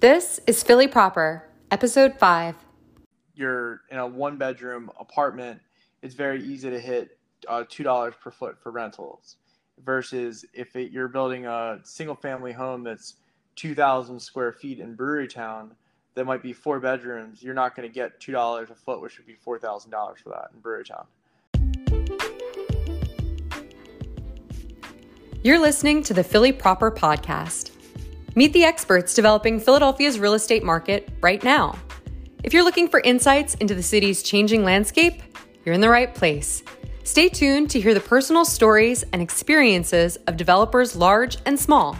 This is Philly Proper, episode five. You're in a one bedroom apartment, it's very easy to hit uh, $2 per foot for rentals. Versus if it, you're building a single family home that's 2,000 square feet in Brewery Town, that might be four bedrooms, you're not going to get $2 a foot, which would be $4,000 for that in Brewery Town. You're listening to the Philly Proper Podcast. Meet the experts developing Philadelphia's real estate market right now. If you're looking for insights into the city's changing landscape, you're in the right place. Stay tuned to hear the personal stories and experiences of developers large and small.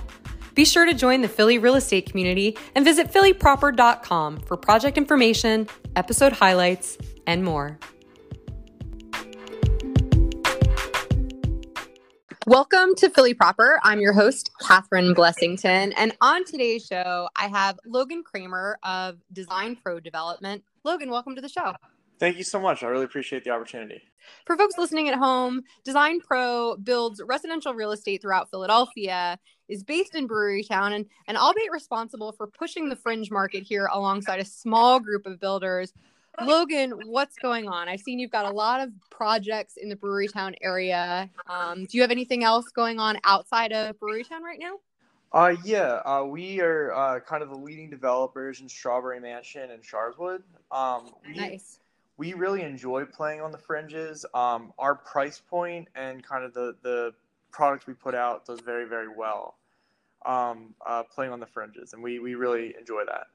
Be sure to join the Philly real estate community and visit phillyproper.com for project information, episode highlights, and more. Welcome to Philly Proper. I'm your host, Catherine Blessington. And on today's show, I have Logan Kramer of Design Pro Development. Logan, welcome to the show. Thank you so much. I really appreciate the opportunity. For folks listening at home, Design Pro builds residential real estate throughout Philadelphia, is based in Brewery Town, and, and albeit responsible for pushing the fringe market here alongside a small group of builders Logan, what's going on? I've seen you've got a lot of projects in the Brewerytown area. Um, do you have anything else going on outside of Brewerytown right now? Uh, yeah, uh, we are uh, kind of the leading developers in Strawberry Mansion and Sharswood. Um, we, nice. We really enjoy playing on the fringes. Um, our price point and kind of the, the products we put out does very, very well um, uh, playing on the fringes, and we, we really enjoy that.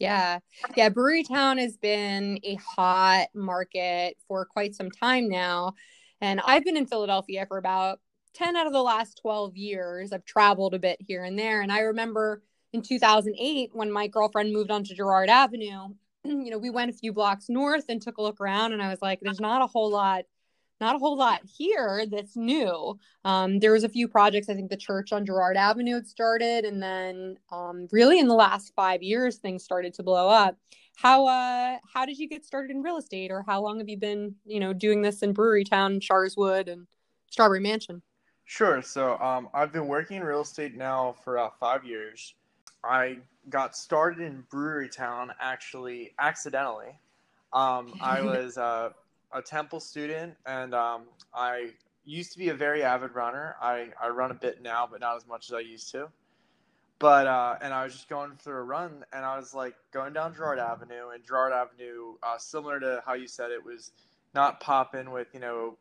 Yeah. Yeah. Brewerytown has been a hot market for quite some time now. And I've been in Philadelphia for about 10 out of the last 12 years. I've traveled a bit here and there. And I remember in 2008 when my girlfriend moved onto Girard Avenue, you know, we went a few blocks north and took a look around. And I was like, there's not a whole lot not a whole lot here that's new. Um, there was a few projects. I think the church on Girard Avenue had started, and then um, really in the last five years, things started to blow up. How uh, how did you get started in real estate, or how long have you been, you know, doing this in Brewery Town, Sharswood, and Strawberry Mansion? Sure. So um, I've been working in real estate now for uh, five years. I got started in Brewery Town actually accidentally. Um, I was uh, a Temple student, and um, I used to be a very avid runner. I, I run a bit now, but not as much as I used to. But uh, and I was just going through a run, and I was like going down Girard Avenue, and Girard Avenue, uh, similar to how you said it was not popping with you know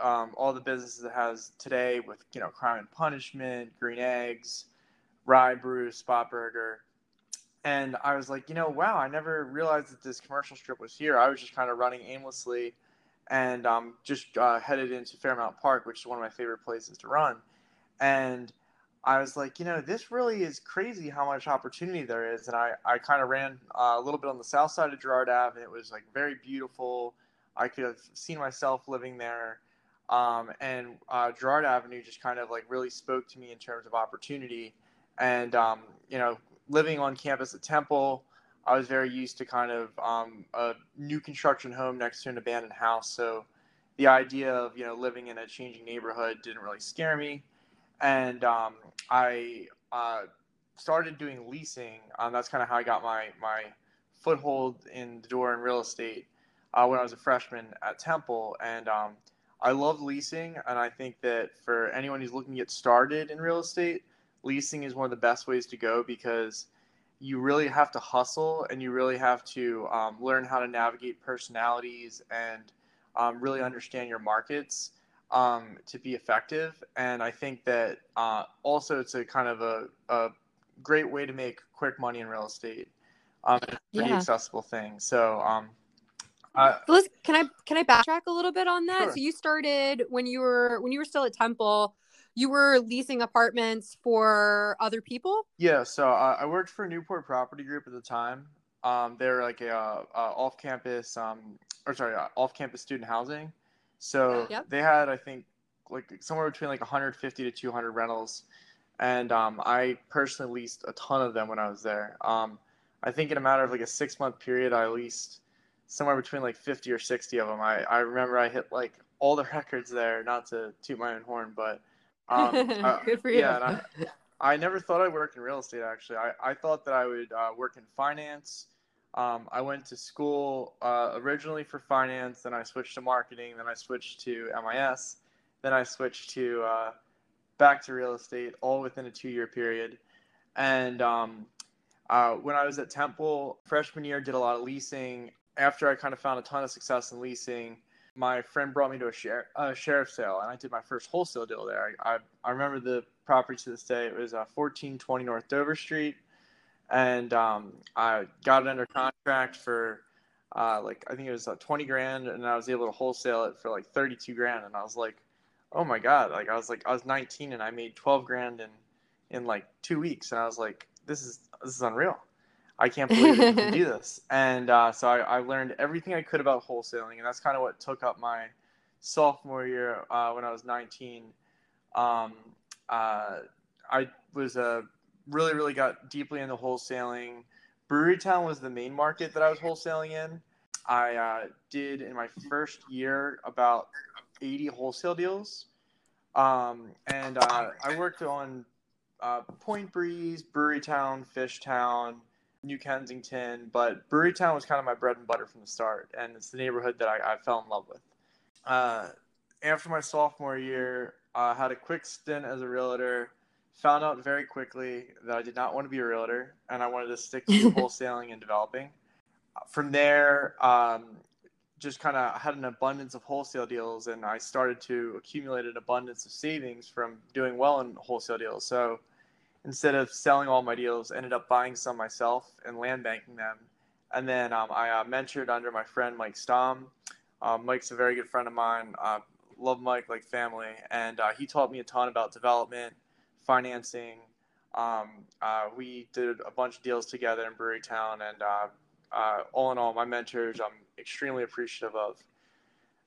um, all the businesses it has today with you know Crime and Punishment, Green Eggs, Rybrew, Spot Burger. And I was like, you know, wow, I never realized that this commercial strip was here. I was just kind of running aimlessly and um, just uh, headed into Fairmount Park, which is one of my favorite places to run. And I was like, you know, this really is crazy how much opportunity there is. And I, I kind of ran uh, a little bit on the south side of Girard Ave, and it was like very beautiful. I could have seen myself living there. Um, and uh, Girard Avenue just kind of like really spoke to me in terms of opportunity. And, um, you know, living on campus at Temple, I was very used to kind of um, a new construction home next to an abandoned house. So the idea of you know living in a changing neighborhood didn't really scare me, and um, I uh, started doing leasing. Um, that's kind of how I got my my foothold in the door in real estate uh, when I was a freshman at Temple, and um, I love leasing. And I think that for anyone who's looking to get started in real estate, leasing is one of the best ways to go because you really have to hustle and you really have to um, learn how to navigate personalities and um, really understand your markets um, to be effective. And I think that uh, also it's a kind of a, a, great way to make quick money in real estate. Um, it's a pretty yeah. accessible thing. So, um, uh, can I can I backtrack a little bit on that? Sure. So you started when you were when you were still at Temple you were leasing apartments for other people? Yeah, so uh, I worked for Newport Property Group at the time. Um, they're like a, uh, uh, off-campus, um, or sorry, off-campus student housing. So yep. they had, I think, like somewhere between like 150 to 200 rentals, and um, I personally leased a ton of them when I was there. Um, I think in a matter of like a six-month period, I leased somewhere between like 50 or 60 of them. I, I remember I hit like all the records there. Not to toot my own horn, but um, uh, Good for you. Yeah, I never thought I'd work in real estate. Actually, I, I thought that I would uh, work in finance. Um, I went to school uh, originally for finance, then I switched to marketing, then I switched to MIS, then I switched to uh, back to real estate, all within a two-year period. And um, uh, when I was at Temple, freshman year, did a lot of leasing. After I kind of found a ton of success in leasing, my friend brought me to a share, uh, sheriff sale, and I did my first wholesale deal there. I, I, I remember the property to this day. It was uh, 1420 North Dover Street, and um, I got it under contract for uh, like I think it was uh, 20 grand, and I was able to wholesale it for like 32 grand, and I was like, oh my god! Like I was like I was 19 and I made 12 grand in in like two weeks, and I was like, this is this is unreal. I can't believe I can do this. And uh, so I, I, learned everything I could about wholesaling, and that's kind of what took up my sophomore year uh, when I was 19. Um, uh, I was a uh, really, really got deeply into wholesaling. Brewerytown was the main market that I was wholesaling in. I uh, did in my first year about 80 wholesale deals. Um, and uh, I worked on uh, Point Breeze, Brewerytown, Fishtown, New Kensington, but Brewerytown was kind of my bread and butter from the start, and it's the neighborhood that I, I fell in love with. Uh, after my sophomore year, I had a quick stint as a realtor. Found out very quickly that I did not want to be a realtor, and I wanted to stick to wholesaling and developing. From there, um, just kind of had an abundance of wholesale deals, and I started to accumulate an abundance of savings from doing well in wholesale deals. So instead of selling all my deals, ended up buying some myself and land banking them. And then um, I uh, mentored under my friend Mike Stom. Um, Mike's a very good friend of mine. Uh, love Mike like family, and uh, he taught me a ton about development, financing. Um, uh, we did a bunch of deals together in Brewerytown, and uh, uh, all in all, my mentors I'm extremely appreciative of.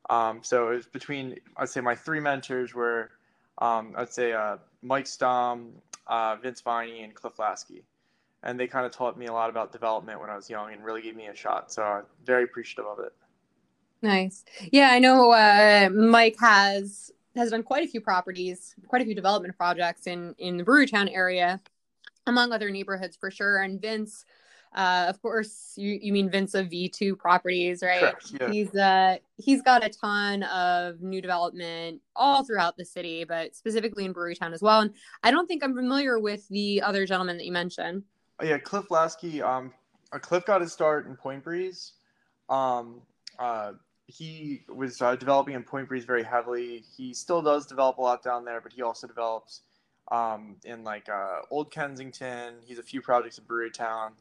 Um, so it was between I'd say my three mentors were um, I'd say Mike Stom, uh, Vince Viney and Cliff Lasky. And they kind of taught me a lot about development when I was young and really gave me a shot. So I'm very appreciative of it. Nice. Yeah, I know uh, Mike has has done quite a few properties, quite a few development projects in in the Brewerytown area, among other neighborhoods for sure. And Vince uh, of course, you, you mean Vince of V2 properties, right? Correct, yeah. He's uh he's got a ton of new development all throughout the city, but specifically in Brewerytown as well. And I don't think I'm familiar with the other gentleman that you mentioned. Oh, yeah, Cliff Lasky. Um, uh, Cliff got his start in Point Breeze. Um, uh, he was uh, developing in Point Breeze very heavily. He still does develop a lot down there, but he also develops um, in like uh, Old Kensington. He's a few projects in Brewerytown.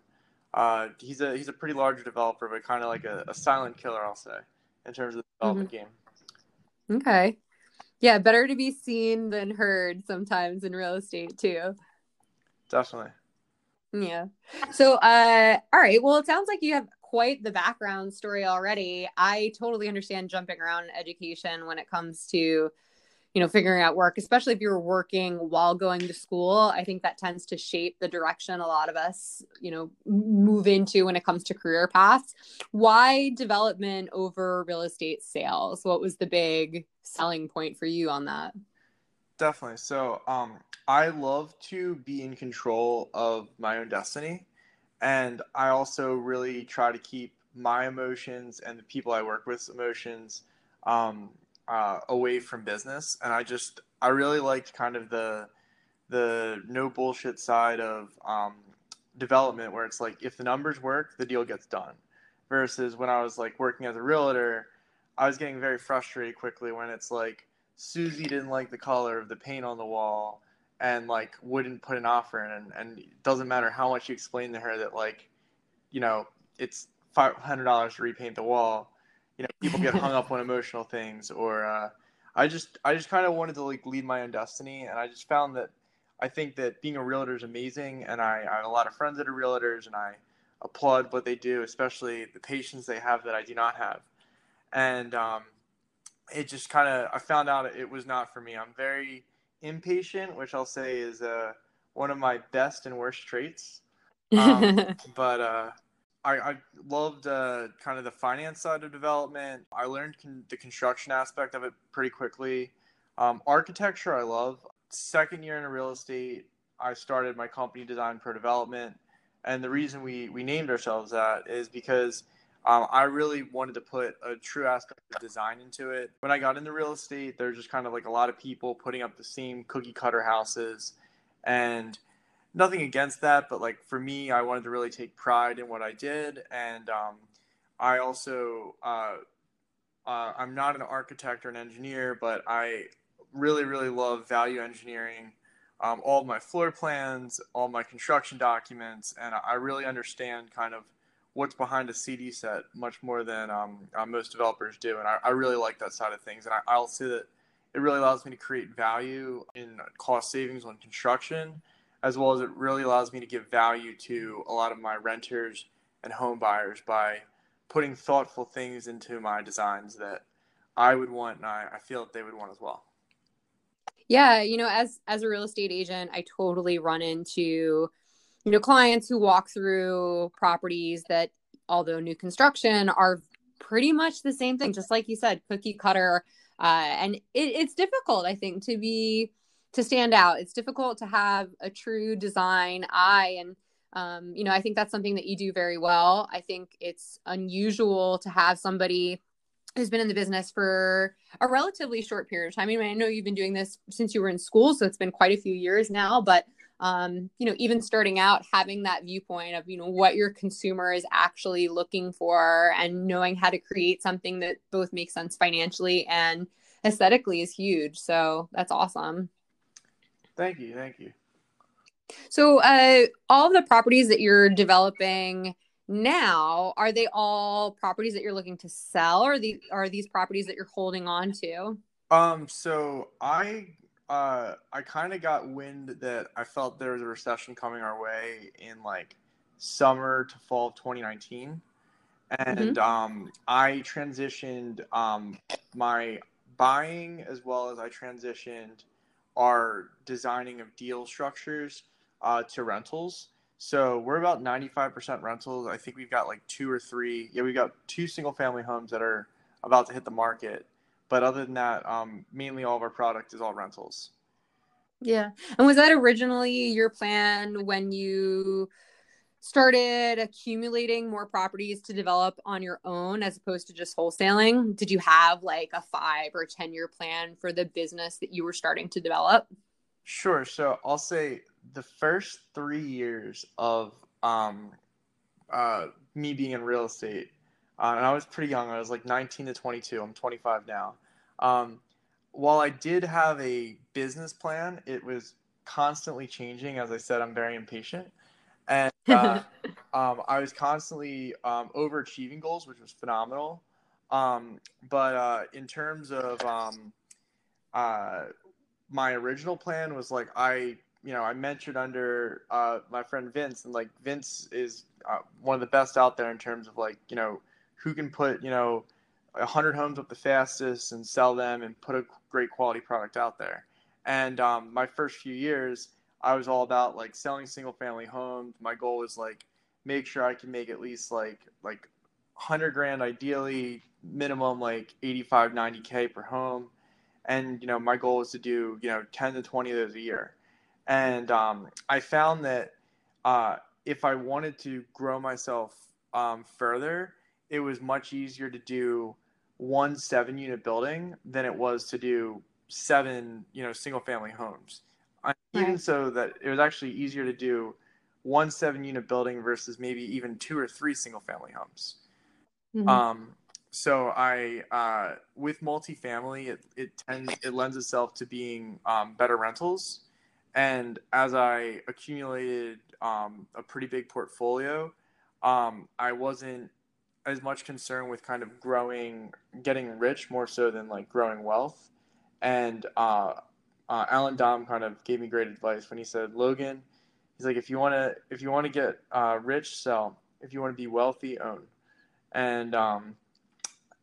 Uh, he's a he's a pretty large developer, but kind of like a, a, silent killer, I'll say, in terms of the development mm-hmm. game. Okay. Yeah, better to be seen than heard sometimes in real estate too. Definitely. Yeah. So, uh, all right. Well, it sounds like you have quite the background story already. I totally understand jumping around education when it comes to you know figuring out work especially if you're working while going to school i think that tends to shape the direction a lot of us you know move into when it comes to career paths. Why development over real estate sales? What was the big selling point for you on that? Definitely. So um i love to be in control of my own destiny and i also really try to keep my emotions and the people i work with emotions um, uh, away from business, and I just I really liked kind of the the no bullshit side of um, development, where it's like if the numbers work, the deal gets done. Versus when I was like working as a realtor, I was getting very frustrated quickly when it's like Susie didn't like the color of the paint on the wall and like wouldn't put an offer in, and, and it doesn't matter how much you explain to her that like, you know, it's five hundred dollars to repaint the wall you know people get hung up on emotional things or uh, i just i just kind of wanted to like lead my own destiny. And i just found that i think that being a realtor is amazing. And I, I have a lot of friends that are realtors and i applaud what they do especially the patience they have that i do not have. And um, it just kind of i found out it was not for me. I'm very impatient which i'll say is uh, one of my best and worst traits. Um, but uh, I, I loved uh, kind of the finance side of development. I learned con- the construction aspect of it pretty quickly. Um, architecture, I love. Second year in real estate, I started my company Design Pro Development, and the reason we we named ourselves that is because um, I really wanted to put a true aspect of design into it. When I got into real estate, there's just kind of like a lot of people putting up the same cookie cutter houses, and nothing against that, but like for me, I wanted to really take pride in what I did, and um, I also uh, uh, I'm not an architect or an engineer, but I really really love value engineering. Um, all my floor plans, all my construction documents, and I really understand kind of what's behind a CD set much more than um, uh, most developers do, and I, I, really like that side of things. And I, will say that it really allows me to create value in cost savings on construction, as well as it really allows me to give value to a lot of my renters and home buyers by putting thoughtful things into my designs that I would want, and I, I feel that they would want as well. Yeah, you know, as as a real estate agent, I totally run into you know clients who walk through properties that although new construction are pretty much the same thing just like you said cookie cutter uh, and it, it's difficult i think to be to stand out it's difficult to have a true design eye and um, you know i think that's something that you do very well i think it's unusual to have somebody who's been in the business for a relatively short period of time i mean i know you've been doing this since you were in school so it's been quite a few years now but um, you know, even starting out, having that viewpoint of, you know, what your consumer is actually looking for and knowing how to create something that both makes sense financially and aesthetically is huge. So that's awesome. Thank you. Thank you. So, uh, all the properties that you're developing now, are they all properties that you're looking to sell or the, are these properties that you're holding on to? Um, so I uh, I kind of got wind that I felt there was a recession coming our way in like summer to fall of 2019. And mm-hmm. um, I transitioned um, my buying as well as I transitioned our designing of deal structures uh, to rentals. So we're about 95% rentals. I think we've got like two or three. Yeah, we've got two single family homes that are about to hit the market. But other than that, um, mainly all of our product is all rentals. Yeah. And was that originally your plan when you started accumulating more properties to develop on your own as opposed to just wholesaling? Did you have like a five or 10 year plan for the business that you were starting to develop? Sure. So I'll say the first three years of um, uh, me being in real estate, uh, and I was pretty young. I was like 19 to 22. I'm 25 now. Um, while I did have a business plan, it was constantly changing. As I said, I'm very impatient. And uh, um, I was constantly um, overachieving goals, which was phenomenal. Um, but uh, in terms of um, uh, my original plan was like I, you know, I mentored under uh, my friend Vince, and like Vince is uh, one of the best out there in terms of like you know who can put you know 100 homes up the fastest and sell them and put a great quality product out there. And um, my first few years, I was all about like selling single family homes. My goal was like make sure I can make at least like like 100 grand ideally, minimum like 85 90k per home. And you know, my goal was to do, you know, 10 to 20 of those a year. And um, I found that uh, if I wanted to grow myself um, further, it was much easier to do one seven unit building than it was to do seven, you know, single family homes. Right. Even so that it was actually easier to do one seven unit building versus maybe even two or three single family homes. Mm-hmm. Um, so I, uh, with multifamily, it, it tends, it lends itself to being um, better rentals. And as I accumulated um, a pretty big portfolio, um, I wasn't as much concern with kind of growing, getting rich more so than like growing wealth. And uh, uh, Alan Dom kind of gave me great advice when he said, Logan, he's like, if you want to, if you want to get uh, rich, sell. If you want to be wealthy, own. And um,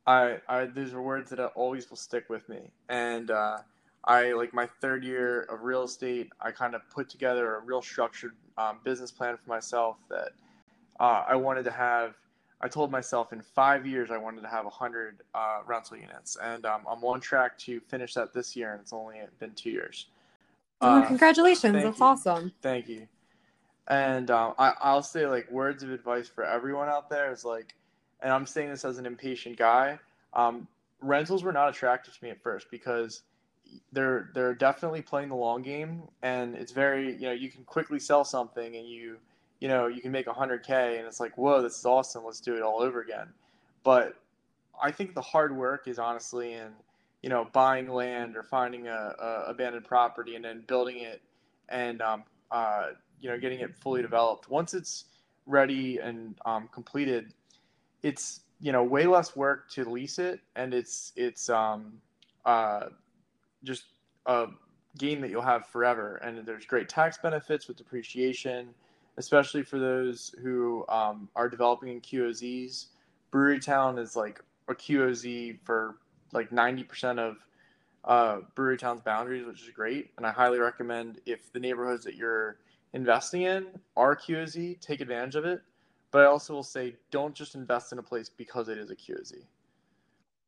I, I, those are words that always will stick with me. And uh, I, like my third year of real estate, I kind of put together a real structured um, business plan for myself that uh, I wanted to have I told myself in five years I wanted to have 100 uh, rental units, and um, I'm on track to finish that this year, and it's only been two years. Oh, uh, congratulations! That's you. awesome. Thank you. And um, I, I'll say like words of advice for everyone out there is like, and I'm saying this as an impatient guy. Um, rentals were not attractive to me at first because they're they're definitely playing the long game, and it's very you know you can quickly sell something and you you know you can make 100k and it's like whoa this is awesome let's do it all over again, but I think the hard work is honestly in you know buying land or finding a, a abandoned property and then building it and um, uh, you know getting it fully developed. Once it's ready and um, completed, it's you know way less work to lease it, and it's it's um, uh, just a game that you'll have forever. And there's great tax benefits with depreciation, especially for those who um, are developing in QOZs. Brewery Town is like a QOZ for like 90% of uh, Brewery Town's boundaries, which is great. And I highly recommend if the neighborhoods that you're investing in are QOZ, take advantage of it. But I also will say don't just invest in a place because it is a QOZ.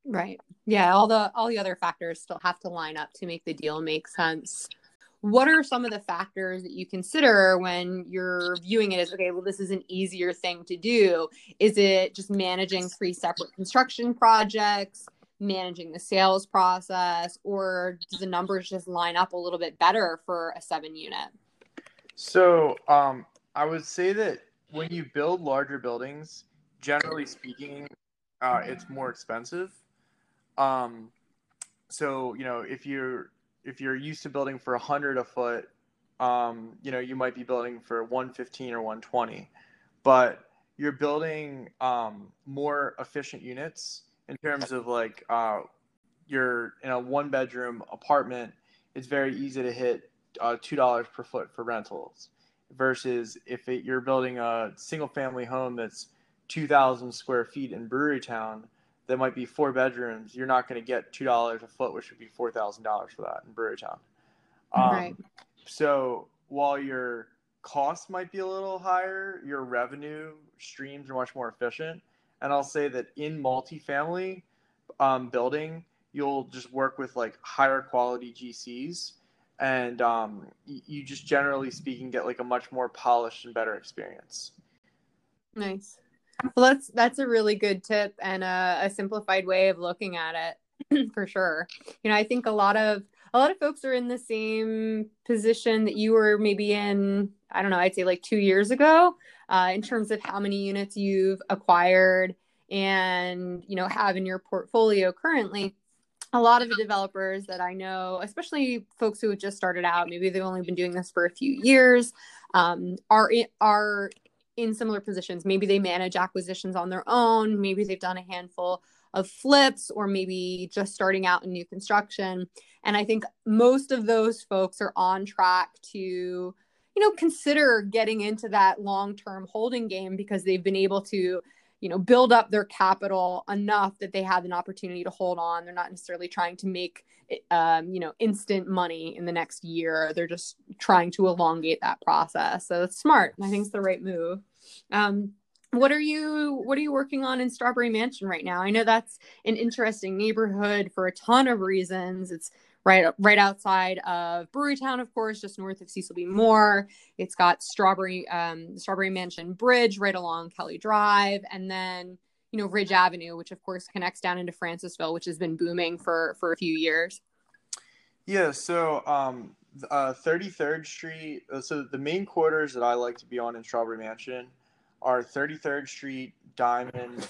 Right. Yeah, all the all the other factors still have to line up to make the deal make sense. What are some of the factors that you consider when you're viewing it as okay, well this is an easier thing to do? Is it just managing three separate construction projects? managing the sales process or do the numbers just line up a little bit better for a seven unit so um, I would say that when you build larger buildings, generally speaking, uh, it's more expensive. Um, so you know if you're if you're used to building for a hundred a foot, um, you know you might be building for 115 or 120, but you're building um, more efficient units in terms of like uh, you're in a one bedroom apartment. It's very easy to hit uh, two dollars per foot for rentals, versus if it, you're building a single family home that's two thousand square feet in Brewery Town, that might be four bedrooms. You're not going to get two dollars a foot, which would be four thousand dollars for that in Brewery Town. Um, right. So while your costs might be a little higher, your revenue streams are much more efficient. And I'll say that in multifamily um, building, you'll just work with like higher quality GCs and um, you just generally speaking get like a much more polished and better experience. Nice. Well, that's that's a really good tip and a, a simplified way of looking at it for sure. You know, I think a lot of a lot of folks are in the same position that you were maybe in. I don't know. I'd say like two years ago, uh, in terms of how many units you've acquired and you know have in your portfolio currently a lot of the developers that I know, especially folks who have just started out, maybe they've only been doing this for a few years, um, are are in similar positions. Maybe they manage acquisitions on their own. Maybe they've done a handful of flips, or maybe just starting out in new construction. And I think most of those folks are on track to, you know, consider getting into that long term holding game because they've been able to you know build up their capital enough that they have an opportunity to hold on they're not necessarily trying to make um, you know instant money in the next year they're just trying to elongate that process so it's smart i think it's the right move um, what are you what are you working on in strawberry mansion right now i know that's an interesting neighborhood for a ton of reasons it's right right outside of Brewerytown, of course, just north of Cecil B. Moore. It's got Strawberry um, Strawberry Mansion Bridge right along Kelly Drive, and then you know Ridge Avenue, which of course connects down into Francisville, which has been booming for for a few years. Yeah, so um, uh, 33rd Street. Uh, so the main quarters that I like to be on in Strawberry Mansion are 33rd Street, Diamond,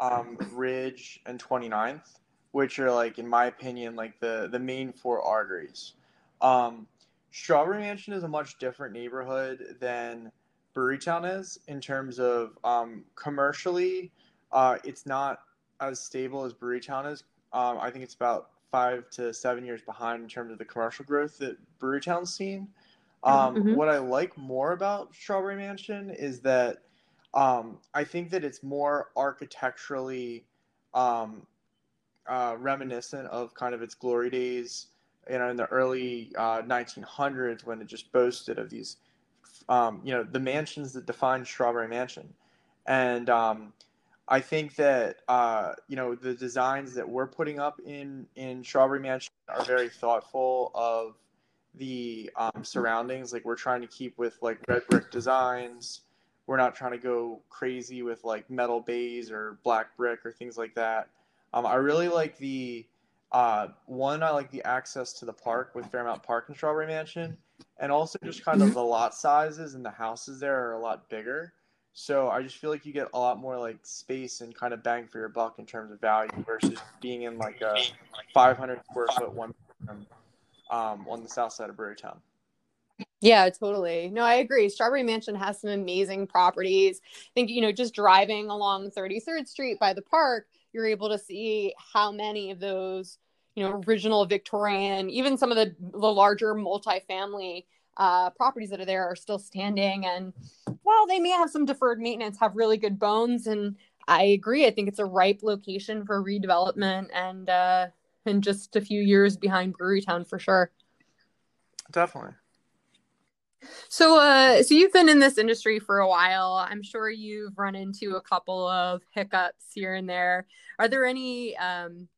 um, Ridge, and 29th which are like in my opinion like the the main four arteries. Um, Strawberry Mansion is a much different neighborhood than Brewerytown is in terms of um, commercially. Uh, it's not as stable as Brewerytown is. Um, I think it's about five to seven years behind in terms of the commercial growth that Brewerytown's seen. Um, mm-hmm. What I like more about Strawberry Mansion is that um, I think that it's more architecturally um, uh, reminiscent of kind of its glory days, you know, in the early uh, 1900s when it just boasted of these, um, you know, the mansions that defined Strawberry Mansion. And um, I think that, uh, you know, the designs that we're putting up in, in Strawberry Mansion are very thoughtful of the um, surroundings. Like we're trying to keep with like red brick designs. We're not trying to go crazy with like metal bays or black brick or things like that. Um, I really like the uh, one. I like the access to the park with Fairmount Park and Strawberry Mansion, and also just kind of the lot sizes and the houses there are a lot bigger. So I just feel like you get a lot more like space and kind of bang for your buck in terms of value versus being in like a 500 square foot one um, on the south side of Brewerytown. Yeah, totally. No, I agree. Strawberry Mansion has some amazing properties. I think, you know, just driving along 33rd Street by the park, you're able to see how many of those, you know, original Victorian, even some of the, the larger multifamily uh, properties that are there are still standing. And while they may have some deferred maintenance, have really good bones. And I agree. I think it's a ripe location for redevelopment and uh, and just a few years behind Brewerytown for sure. Definitely. So, uh, so you've been in this industry for a while. I'm sure you've run into a couple of hiccups here and there. Are there any um,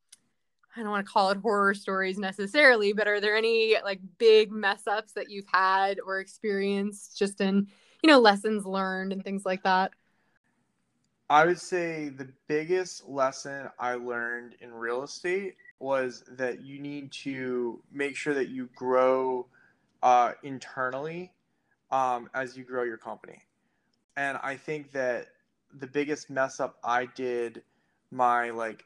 I don't want to call it horror stories necessarily, but are there any like big mess ups that you've had or experienced just in, you know, lessons learned and things like that? I would say the biggest lesson I learned in real estate was that you need to make sure that you grow uh, internally um, as you grow your company. And I think that the biggest mess up I did my like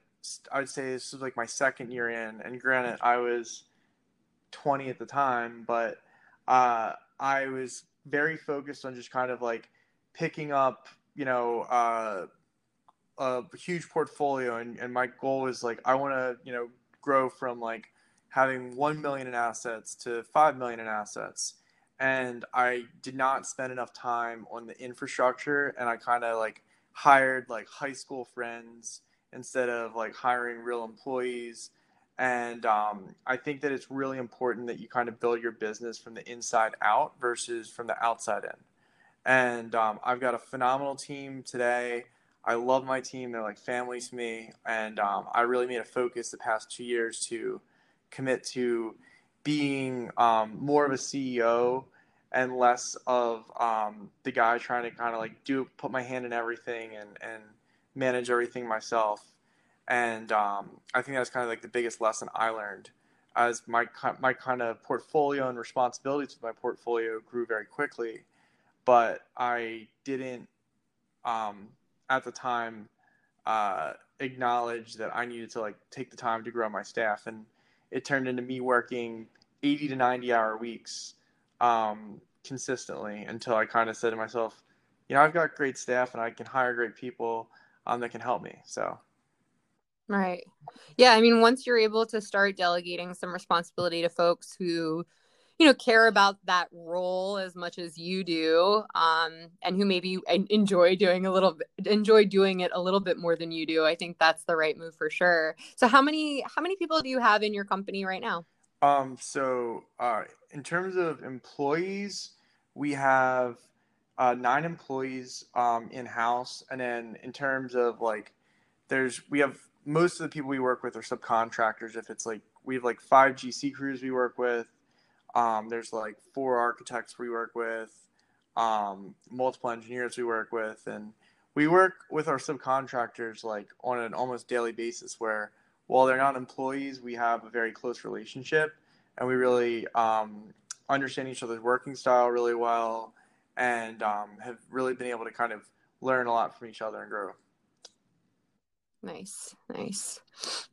I would say this was like my second year in, and granted, I was 20 at the time, but uh, I was very focused on just kind of like picking up, you know, uh, a huge portfolio, and, and my goal was like I want to, you know, grow from like having one million in assets to five million in assets, and I did not spend enough time on the infrastructure, and I kind of like hired like high school friends instead of like hiring real employees. And um, I think that it's really important that you kind of build your business from the inside out versus from the outside in. And um, I've got a phenomenal team today. I love my team. They're like family to me. And um, I really made a focus the past two years to commit to being um, more of a CEO and less of um, the guy trying to kind of like do put my hand in everything and, and manage everything myself. And um, I think that's kind of like the biggest lesson I learned as my my kind of portfolio and responsibilities with my portfolio grew very quickly, but I didn't um, at the time uh, acknowledge that I needed to like take the time to grow my staff, and it turned into me working 80 to 90 hour weeks um, consistently until I kind of said to myself, you know, I've got great staff and I can hire great people um, that can help me. So. Right. Yeah. I mean, once you're able to start delegating some responsibility to folks who, you know, care about that role as much as you do, um, and who maybe enjoy doing a little, enjoy doing it a little bit more than you do, I think that's the right move for sure. So, how many, how many people do you have in your company right now? Um. So, uh, in terms of employees, we have uh, nine employees um, in house, and then in terms of like, there's we have most of the people we work with are subcontractors. If it's like we have like five GC crews we work with, um, there's like four architects we work with, um, multiple engineers we work with, and we work with our subcontractors like on an almost daily basis. Where while they're not employees, we have a very close relationship, and we really um, understand each other's working style really well and um, have really been able to kind of learn a lot from each other and grow. Nice, nice.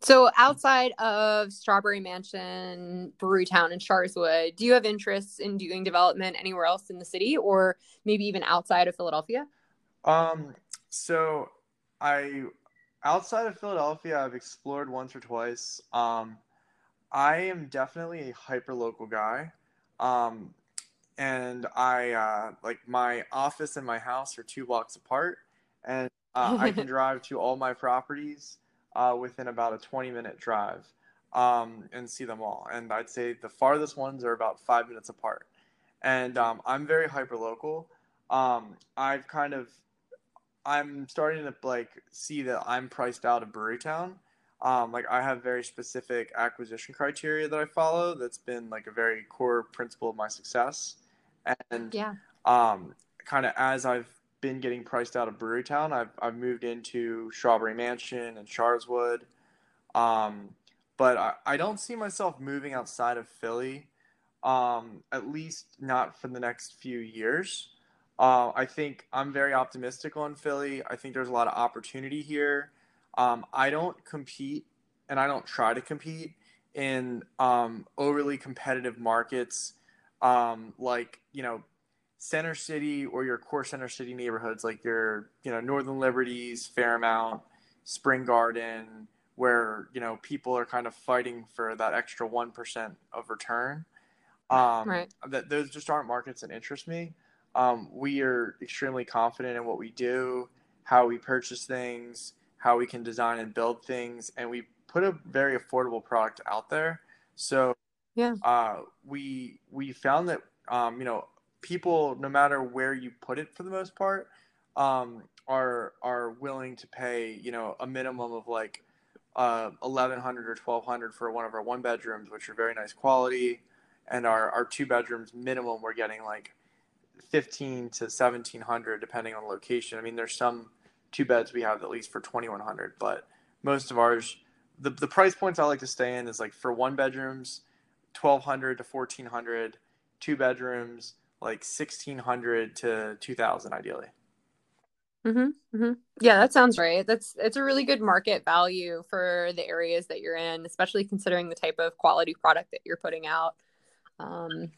So, outside of Strawberry Mansion, Brewerytown, and Sharswood, do you have interests in doing development anywhere else in the city, or maybe even outside of Philadelphia? Um, so I outside of Philadelphia, I've explored once or twice. Um, I am definitely a hyper local guy. Um, and I uh, like my office and my house are two blocks apart, and uh, I can drive to all my properties uh, within about a 20 minute drive um, and see them all. And I'd say the farthest ones are about five minutes apart. And um, I'm very hyper local. Um, I've kind of I'm starting to like see that I'm priced out of Brewerytown. Um, like I have very specific acquisition criteria that I follow. That's been like a very core principle of my success. And yeah, um, kind of as I've been getting priced out of Brewerytown, I've I've moved into Strawberry Mansion and Sharswood. Um, but I, I don't see myself moving outside of Philly, um, at least not for the next few years. Uh, I think I'm very optimistic on Philly. I think there's a lot of opportunity here. Um, I don't compete and I don't try to compete in um, overly competitive markets um, like, you know, Center City or your core Center City neighborhoods like your, you know, Northern Liberties, Fairmount, Spring Garden, where, you know, people are kind of fighting for that extra 1% of return. Um, right. That those just aren't markets that interest me. Um, we are extremely confident in what we do, how we purchase things, how we can design and build things, and we put a very affordable product out there. So yeah, uh, we we found that um, you know people, no matter where you put it, for the most part, um, are are willing to pay you know a minimum of like uh, 1100 or 1200 for one of our one bedrooms, which are very nice quality, and our our two bedrooms minimum we're getting like 15 to 1700 depending on the location. I mean, there's some two beds we have at least for 2100, but most of ours, the, the price points I like to stay in is like for one bedrooms, 1200 to 1400, two bedrooms, like 1600 to 2000 ideally. Mhm. Mhm. Yeah, that sounds right. That's it's a really good market value for the areas that you're in, especially considering the type of quality product that you're putting out. Um,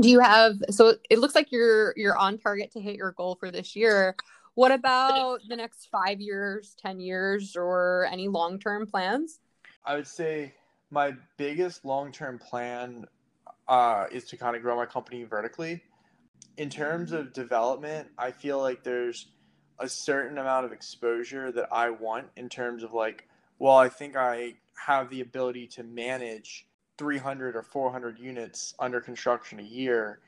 do you have so it looks like you're you're on target to hit your goal for this year what about the next five years 10 years or any long-term plans i would say my biggest long-term plan uh, is to kind of grow my company vertically in terms of development i feel like there's a certain amount of exposure that i want in terms of like well i think i have the ability to manage 300 or 400 units under construction a year,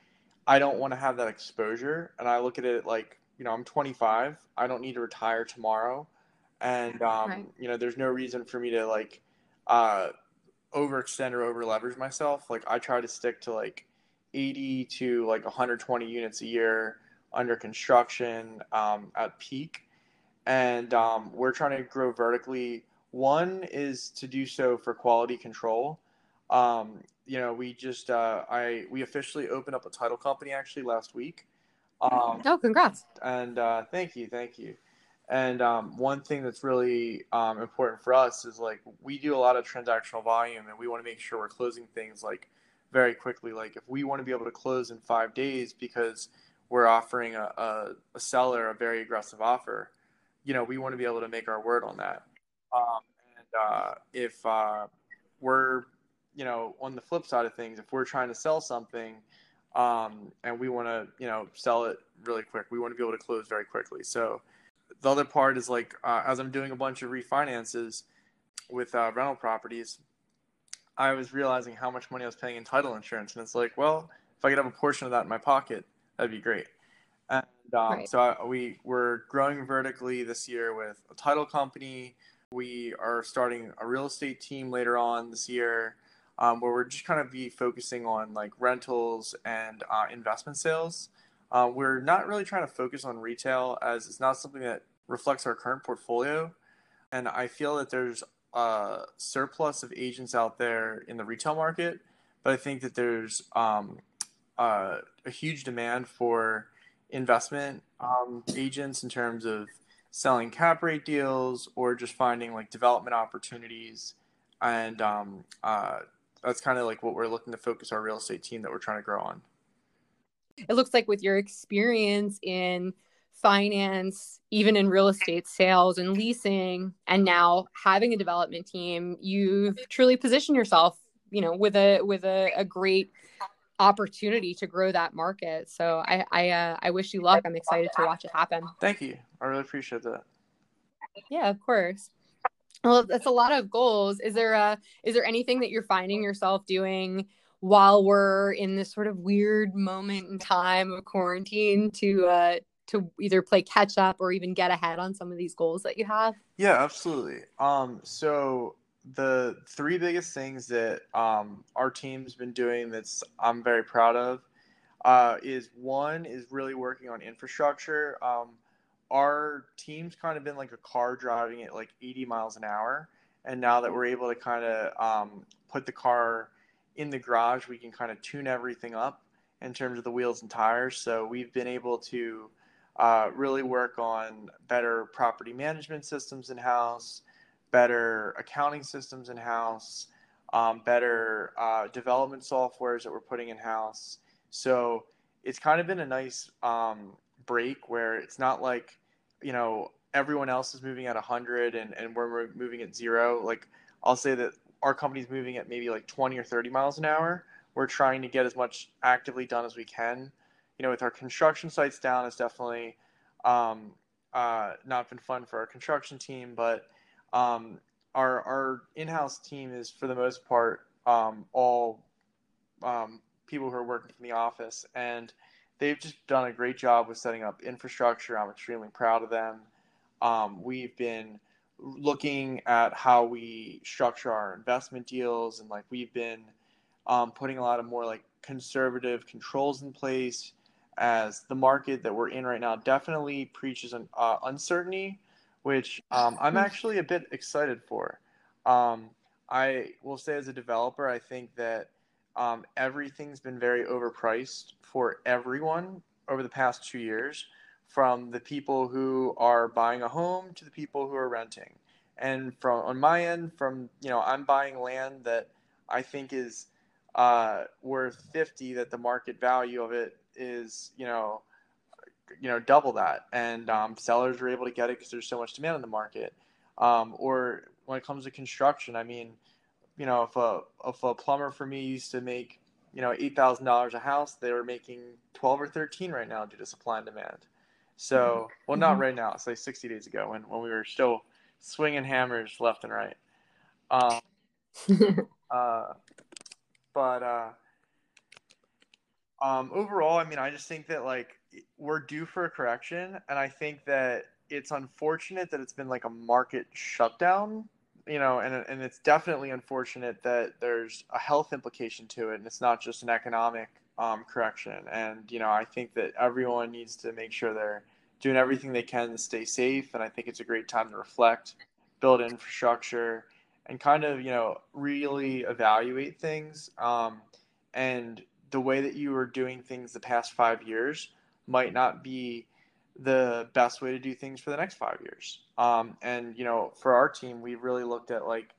I don't want to have that exposure. And I look at it like, you know, I'm 25. I don't need to retire tomorrow. And, um, right. you know, there's no reason for me to like uh, overextend or over leverage myself. Like, I try to stick to like 80 to like 120 units a year under construction um, at peak. And um, we're trying to grow vertically. One is to do so for quality control um, you know, we just uh, I we officially opened up a title company actually last week. Um, oh, congrats! And uh, thank you, thank you. And um, one thing that's really um, important for us is like we do a lot of transactional volume, and we want to make sure we're closing things like very quickly. Like if we want to be able to close in five days because we're offering a, a, a seller a very aggressive offer, you know, we want to be able to make our word on that. Um, and uh, if uh, we're you know, on the flip side of things, if we're trying to sell something um, and we want to, you know, sell it really quick, we want to be able to close very quickly. So the other part is like, uh, as I'm doing a bunch of refinances with uh, rental properties, I was realizing how much money I was paying in title insurance. And it's like, well, if I could have a portion of that in my pocket, that'd be great. And um, right. so I, we we're growing vertically this year with a title company. We are starting a real estate team later on this year um, where we're just kind of be focusing on like rentals and uh, investment sales. Uh, we're not really trying to focus on retail as it's not something that reflects our current portfolio. And I feel that there's a surplus of agents out there in the retail market, but I think that there's um, a huge demand for investment um, agents in terms of selling cap rate deals or just finding like development opportunities and um, uh, that's kind of like what we're looking to focus our real estate team that we're trying to grow on. It looks like with your experience in finance, even in real estate sales and leasing, and now having a development team, you've truly positioned yourself, you know, with a with a, a great opportunity to grow that market. So I I, uh, I wish you luck. I'm excited to watch it happen. Thank you. I really appreciate that. Yeah, of course. Well, that's a lot of goals. Is there a is there anything that you're finding yourself doing while we're in this sort of weird moment in time of quarantine to uh to either play catch up or even get ahead on some of these goals that you have? Yeah, absolutely. Um, so the three biggest things that um, our team's been doing that's I'm very proud of uh, is one is really working on infrastructure. Um, our team's kind of been like a car driving at like 80 miles an hour, and now that we're able to kind of um, put the car in the garage, we can kind of tune everything up in terms of the wheels and tires. So we've been able to uh, really work on better property management systems in house, better accounting systems in house, um, better uh, development softwares that we're putting in house. So it's kind of been a nice um, break where it's not like, you know, everyone else is moving at 100 and, and we're moving at zero. Like, I'll say that our company's moving at maybe like 20 or 30 miles an hour. We're trying to get as much actively done as we can. You know, with our construction sites down, it's definitely um, uh, not been fun for our construction team, but um, our our in-house team is for the most part um, all um, people who are working from the office, and they've just done a great job with setting up infrastructure. I'm extremely proud of them. Um, we've been looking at how we structure our investment deals, and like we've been um, putting a lot of more like conservative controls in place as the market that we're in right now definitely preaches an uh, uncertainty which um, I'm mm. actually a bit excited for. Um, I will say, as a developer, I think that um, everything's been very overpriced for everyone over the past two years, from the people who are buying a home to the people who are renting. And from on my end, from you know, I'm buying land that I think is uh, worth 50, that the market value of it is, you know, you know double that, and um, sellers are able to get it because there's so much demand in the market. Um, or when it comes to construction, I mean, you know, if a if a plumber for me used to make you know eight thousand dollars a house, they were making twelve or thirteen right now due to supply and demand. So, mm-hmm. well, not mm-hmm. right now. It's like sixty days ago when when we were still swinging hammers left and right. Um, uh, but uh, um, overall, I mean, I just think that like we're due for a correction, and I think that it's unfortunate that it's been like a market shutdown, you know, and and it's definitely unfortunate that there's a health implication to it, and it's not just an economic um, correction. And you know, I think that everyone needs to make sure they're doing everything they can to stay safe, and I think it's a great time to reflect, build infrastructure, and kind of you know really evaluate things. Um, and the way that you were doing things the past five years might not be the best way to do things for the next five years. Um, and you know, for our team, we really looked at like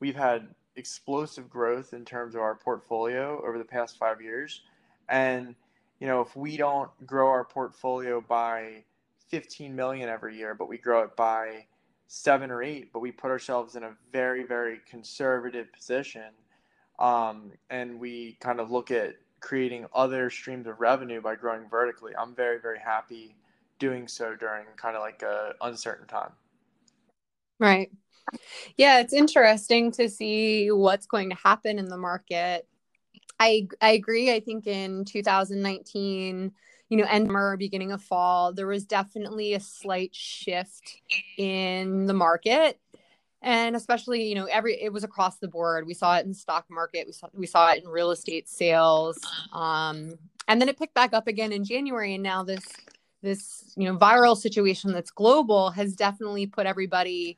we've had explosive growth in terms of our portfolio over the past five years, and you know, if we don't grow our portfolio by 15 million every year, but we grow it by seven or eight, but we put ourselves in a very, very conservative position. Um, and we kind of look at creating other streams of revenue by growing vertically. I'm very, very happy doing so during kind of like a uncertain time. Right. Yeah, it's interesting to see what's going to happen in the market. I I agree. I think in 2019, you know, end summer, beginning of fall, there was definitely a slight shift in the market and especially you know every it was across the board. We saw it in the stock market. We saw we saw it in real estate sales. Um, and then it picked back up again in january. And now this this you know viral situation that's global has definitely put everybody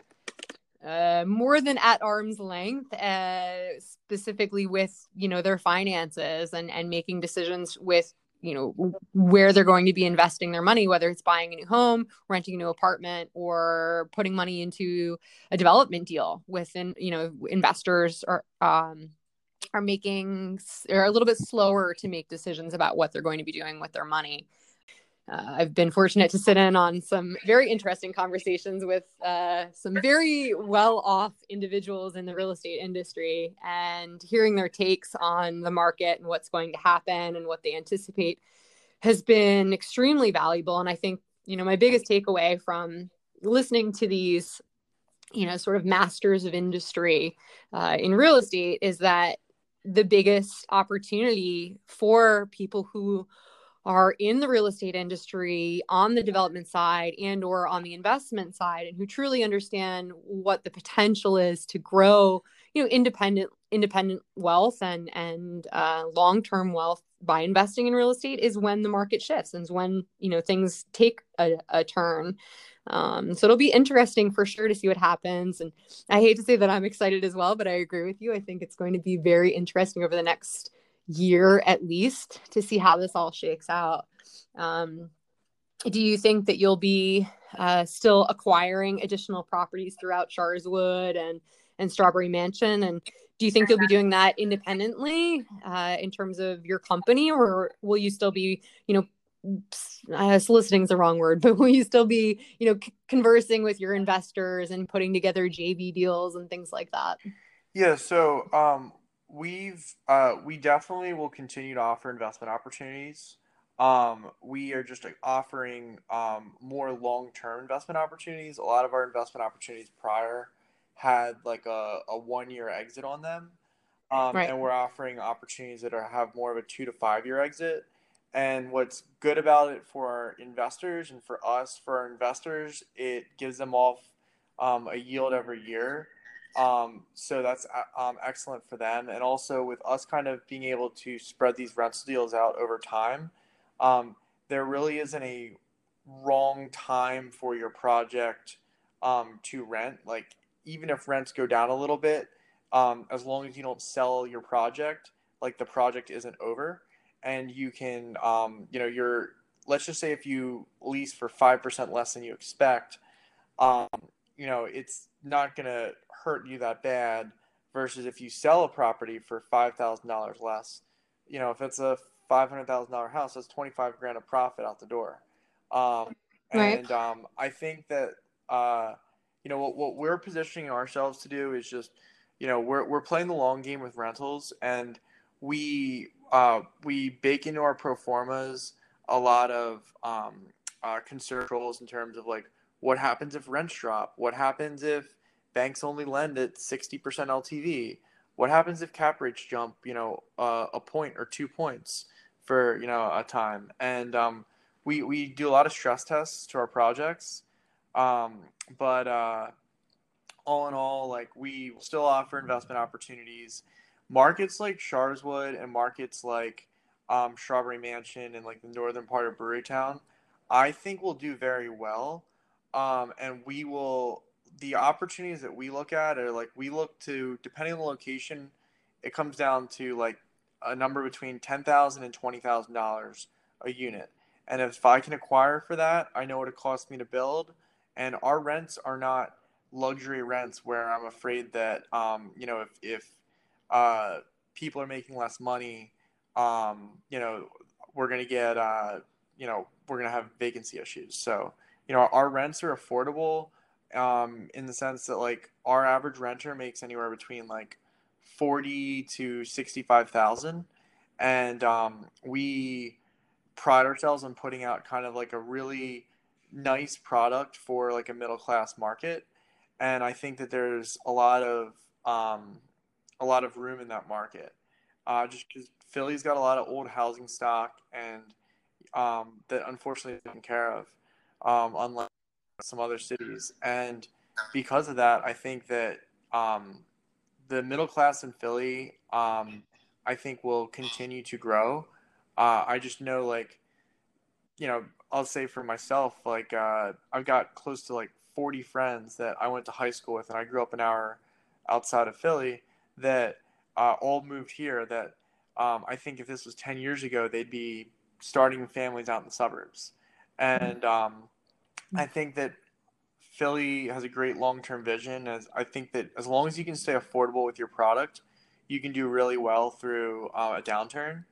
uh, more than at arm's length uh, specifically with you know their finances and and making decisions with you know where they're going to be investing their money whether it's buying a new home renting a new apartment or putting money into a development deal within you know investors are um are making are a little bit slower to make decisions about what they're going to be doing with their money uh, I've been fortunate to sit in on some very interesting conversations with uh, some very well off individuals in the real estate industry and hearing their takes on the market and what's going to happen and what they anticipate has been extremely valuable. And I think, you know, my biggest takeaway from listening to these, you know, sort of masters of industry uh, in real estate is that the biggest opportunity for people who are in the real estate industry on the development side and or on the investment side and who truly understand what the potential is to grow you know independent independent wealth and and uh, long-term wealth by investing in real estate is when the market shifts and when you know things take a, a turn. Um, so it'll be interesting for sure to see what happens. And i hate to say that i'm excited as well but i agree with you. I think it's going to be very interesting over the next year at least to see how this all shakes out. Um, do you think that you'll be uh, still acquiring additional properties throughout Sharswood and and Strawberry Mansion? And do you think you'll be doing that independently uh, in terms of your company, or will you still be, you know, uh, soliciting is the wrong word, but will you still be, you know, c- conversing with your investors and putting together JV deals and things like that? Yeah. So um, we've uh, we definitely will continue to offer investment opportunities. Um, we are just like, offering um, more long term investment opportunities. A lot of our investment opportunities prior had like a, a one year exit on them. Um, right. And we're offering opportunities that are, have more of a two to five year exit. And what's good about it for our investors and for us, for our investors, it gives them off um, a yield every year um, so that's uh, um, excellent for them. And also with us kind of being able to spread these rental deals out over time, um, there really isn't a wrong time for your project um, to rent. Like even if rents go down a little bit, um, as long as you don't sell your project, like the project isn't over, and you can, um, you know, you're let's just say if you lease for five percent less than you expect, you know, it's not gonna hurt you that bad versus if you sell a property for five thousand dollars less. You know, if it's a five hundred thousand dollar house, that's twenty five grand of profit out the door. Um, right. And um, I think that uh, you know what, what we're positioning ourselves to do is just you know we're we're playing the long game with rentals, and we uh, we bake into our pro formas a lot of um, uh, controls in terms of like what happens if rents drop, what happens if banks only lend at 60% LTV. What happens if cap rates jump, you know, uh, a point or two points for, you know, a time? And um, we, we do a lot of stress tests to our projects. Um, but uh, all in all, like we still offer investment opportunities. Markets like Sharswood and markets like um, Strawberry Mansion and like the northern part of Brewerytown, I think will do very well. Um, and we will the opportunities that we look at are like we look to depending on the location, it comes down to like a number between ten thousand and twenty thousand dollars a unit. And if I can acquire for that, I know what it costs me to build. And our rents are not luxury rents where I'm afraid that um, you know if if uh, people are making less money, um, you know we're gonna get uh, you know we're gonna have vacancy issues. So you know our rents are affordable um, in the sense that like our average renter makes anywhere between like forty to sixty five thousand, and um, we pride ourselves on putting out kind of like a really nice product for like a middle class market, and I think that there's a lot of um, a lot of room in that market, uh, just because Philly's got a lot of old housing stock and um, that unfortunately is taken care of, um, unlike some other cities. And because of that, I think that um, the middle class in Philly, um, I think, will continue to grow. Uh, I just know, like, you know, I'll say for myself, like, uh, I've got close to like 40 friends that I went to high school with, and I grew up an hour outside of Philly that uh, all moved here. That um, I think if this was 10 years ago, they'd be starting families out in the suburbs. And um, I think that Philly has a great long term vision. As I think that as long as you can stay affordable with your product, you can do really well through uh, a downturn.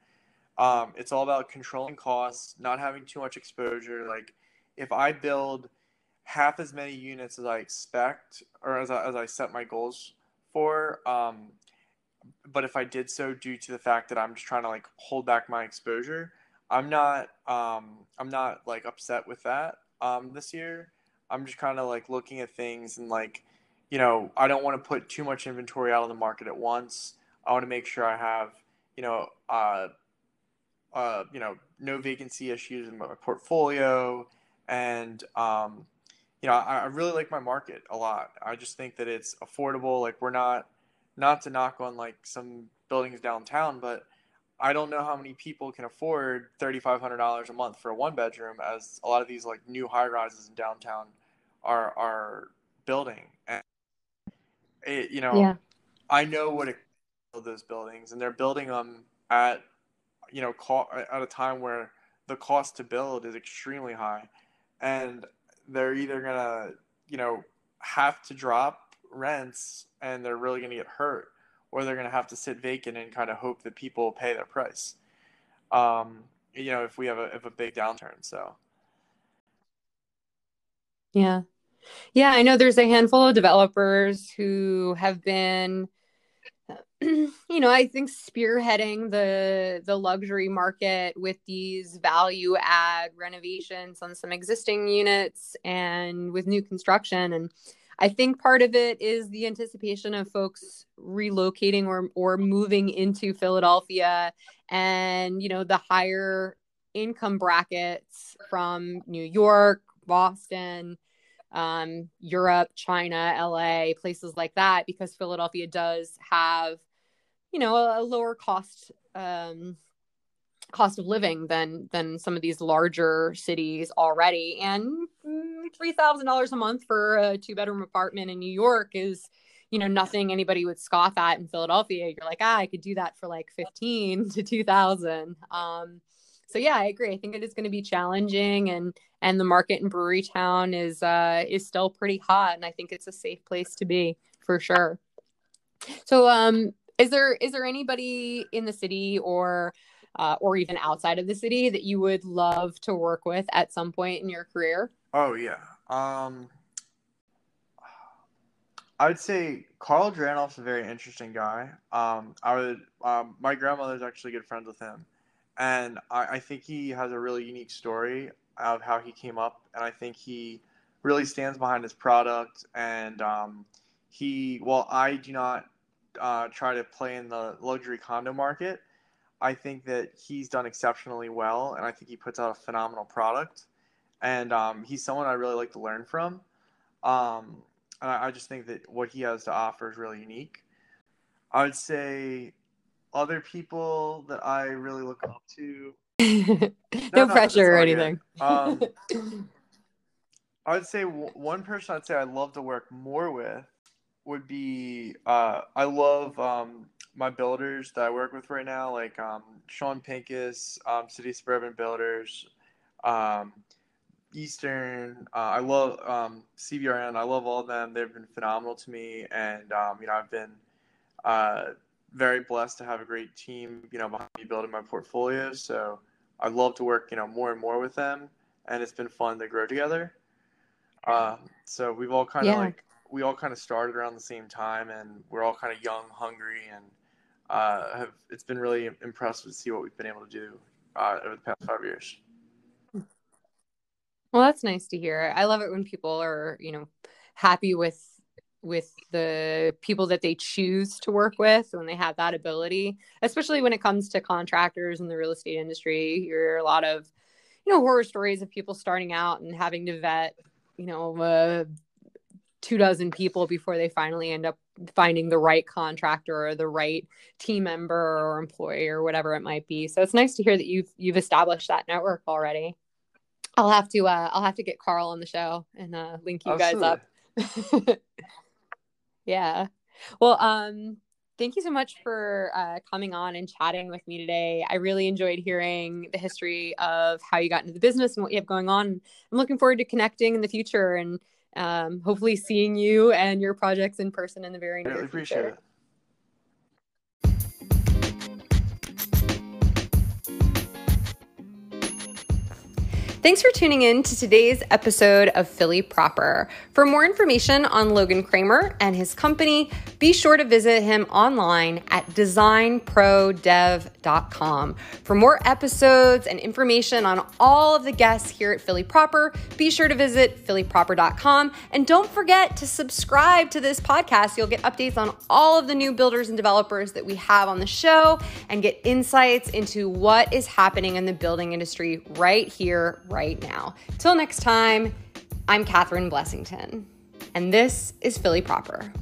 Um, it's all about controlling costs, not having too much exposure. Like if I build half as many units as I expect or as I, as I set my goals for, um, but if I did so due to the fact that I'm just trying to like hold back my exposure, I'm not um, I'm not like upset with that um, this year. I'm just kind of like looking at things and like, you know, I don't want to put too much inventory out on the market at once. I want to make sure I have, you know, uh, uh, you know, no vacancy issues in my portfolio, and um, you know, I, I really like my market a lot. I just think that it's affordable. Like we're not, not to knock on like some buildings downtown, but I don't know how many people can afford thirty five hundred dollars a month for a one bedroom, as a lot of these like new high rises in downtown are are building. And it, you know, Yeah. I know what it build those buildings, and they're building them at you know co- at a time where the cost to build is extremely high, and they're either gonna you know have to drop rents, and they're really gonna get hurt, or they're gonna have to sit vacant and kind of hope that people pay their price. Um, you know, if we have a if a big downturn, so Yeah. Yeah, I know there's a handful of developers who have been you know, I think spearheading the the luxury market with these value add renovations on some existing units and with new construction and I think part of it is the anticipation of folks relocating or or moving into Philadelphia and you know the higher income brackets from New York, Boston, um, Europe, China, LA, places like that, because Philadelphia does have, you know, a, a lower cost um, cost of living than than some of these larger cities already. And mm, three thousand dollars a month for a two bedroom apartment in New York is, you know, nothing anybody would scoff at in Philadelphia. You're like, ah, I could do that for like fifteen to two thousand. Um, so yeah, I agree. I think it is going to be challenging, and and the market in Brewerytown is uh, is still pretty hot, and I think it's a safe place to be for sure. So, um, is there is there anybody in the city or uh, or even outside of the city that you would love to work with at some point in your career? Oh yeah. Um, I would say Carl Dranoff's a very interesting guy. Um, I would. Um, my grandmother's actually good friends with him, and I, I think he has a really unique story of how he came up, and I think he really stands behind his product. And um, he, well, I do not uh, try to play in the luxury condo market. I think that he's done exceptionally well, and I think he puts out a phenomenal product. And um, he's someone I really like to learn from. Um, and I, I just think that what he has to offer is really unique. I would say other people that I really look up to. no, no, pressure or anything. Um, I would say w- one person I'd say I'd love to work more with would be uh, I love um, my builders that I work with right now, like um, Sean Pincus, um, City Suburban Builders, um, Eastern. Uh, I love um, CBRN. I love all of them. They've been phenomenal to me, and um, you know I've been uh, very blessed to have a great team, you know, behind me building my portfolio. So I'd love to work, you know, more and more with them, and it's been fun to grow together. Um, so we've all kind of Yeah. like we all kind of started around the same time, and we're all kind of young, hungry, and uh, have it's been really impressive to see what we've been able to do uh, over the past five years. Well, that's nice to hear. I love it when people are, you know, happy with with the people that they choose to work with when they have that ability, especially when it comes to contractors in the real estate industry. You hear a lot of, you know, horror stories of people starting out and having to vet, you know, uh, two dozen people before they finally end up finding the right contractor or the right team member or employee or whatever it might be. So it's nice to hear that you've you've established that network already. I'll have to uh I'll have to get Carl on the show and uh link you guys up. yeah. Well, um thank you so much for uh coming on and chatting with me today. I really enjoyed hearing the history of how you got into the business and what you have going on. I'm looking forward to connecting in the future and um hopefully seeing you and your projects in person in the very near really future. Thanks for tuning in to today's episode of Philly Proper. For more information on Logan Kramer and his company, be sure to visit him online at designprodev.com. For more episodes and information on all of the guests here at Philly Proper, be sure to visit phillyproper.com. And don't forget to subscribe to this podcast. You'll get updates on all of the new builders and developers that we have on the show and get insights into what is happening in the building industry right here, right now. Till next time, I'm Katherine Blessington, and this is Philly Proper.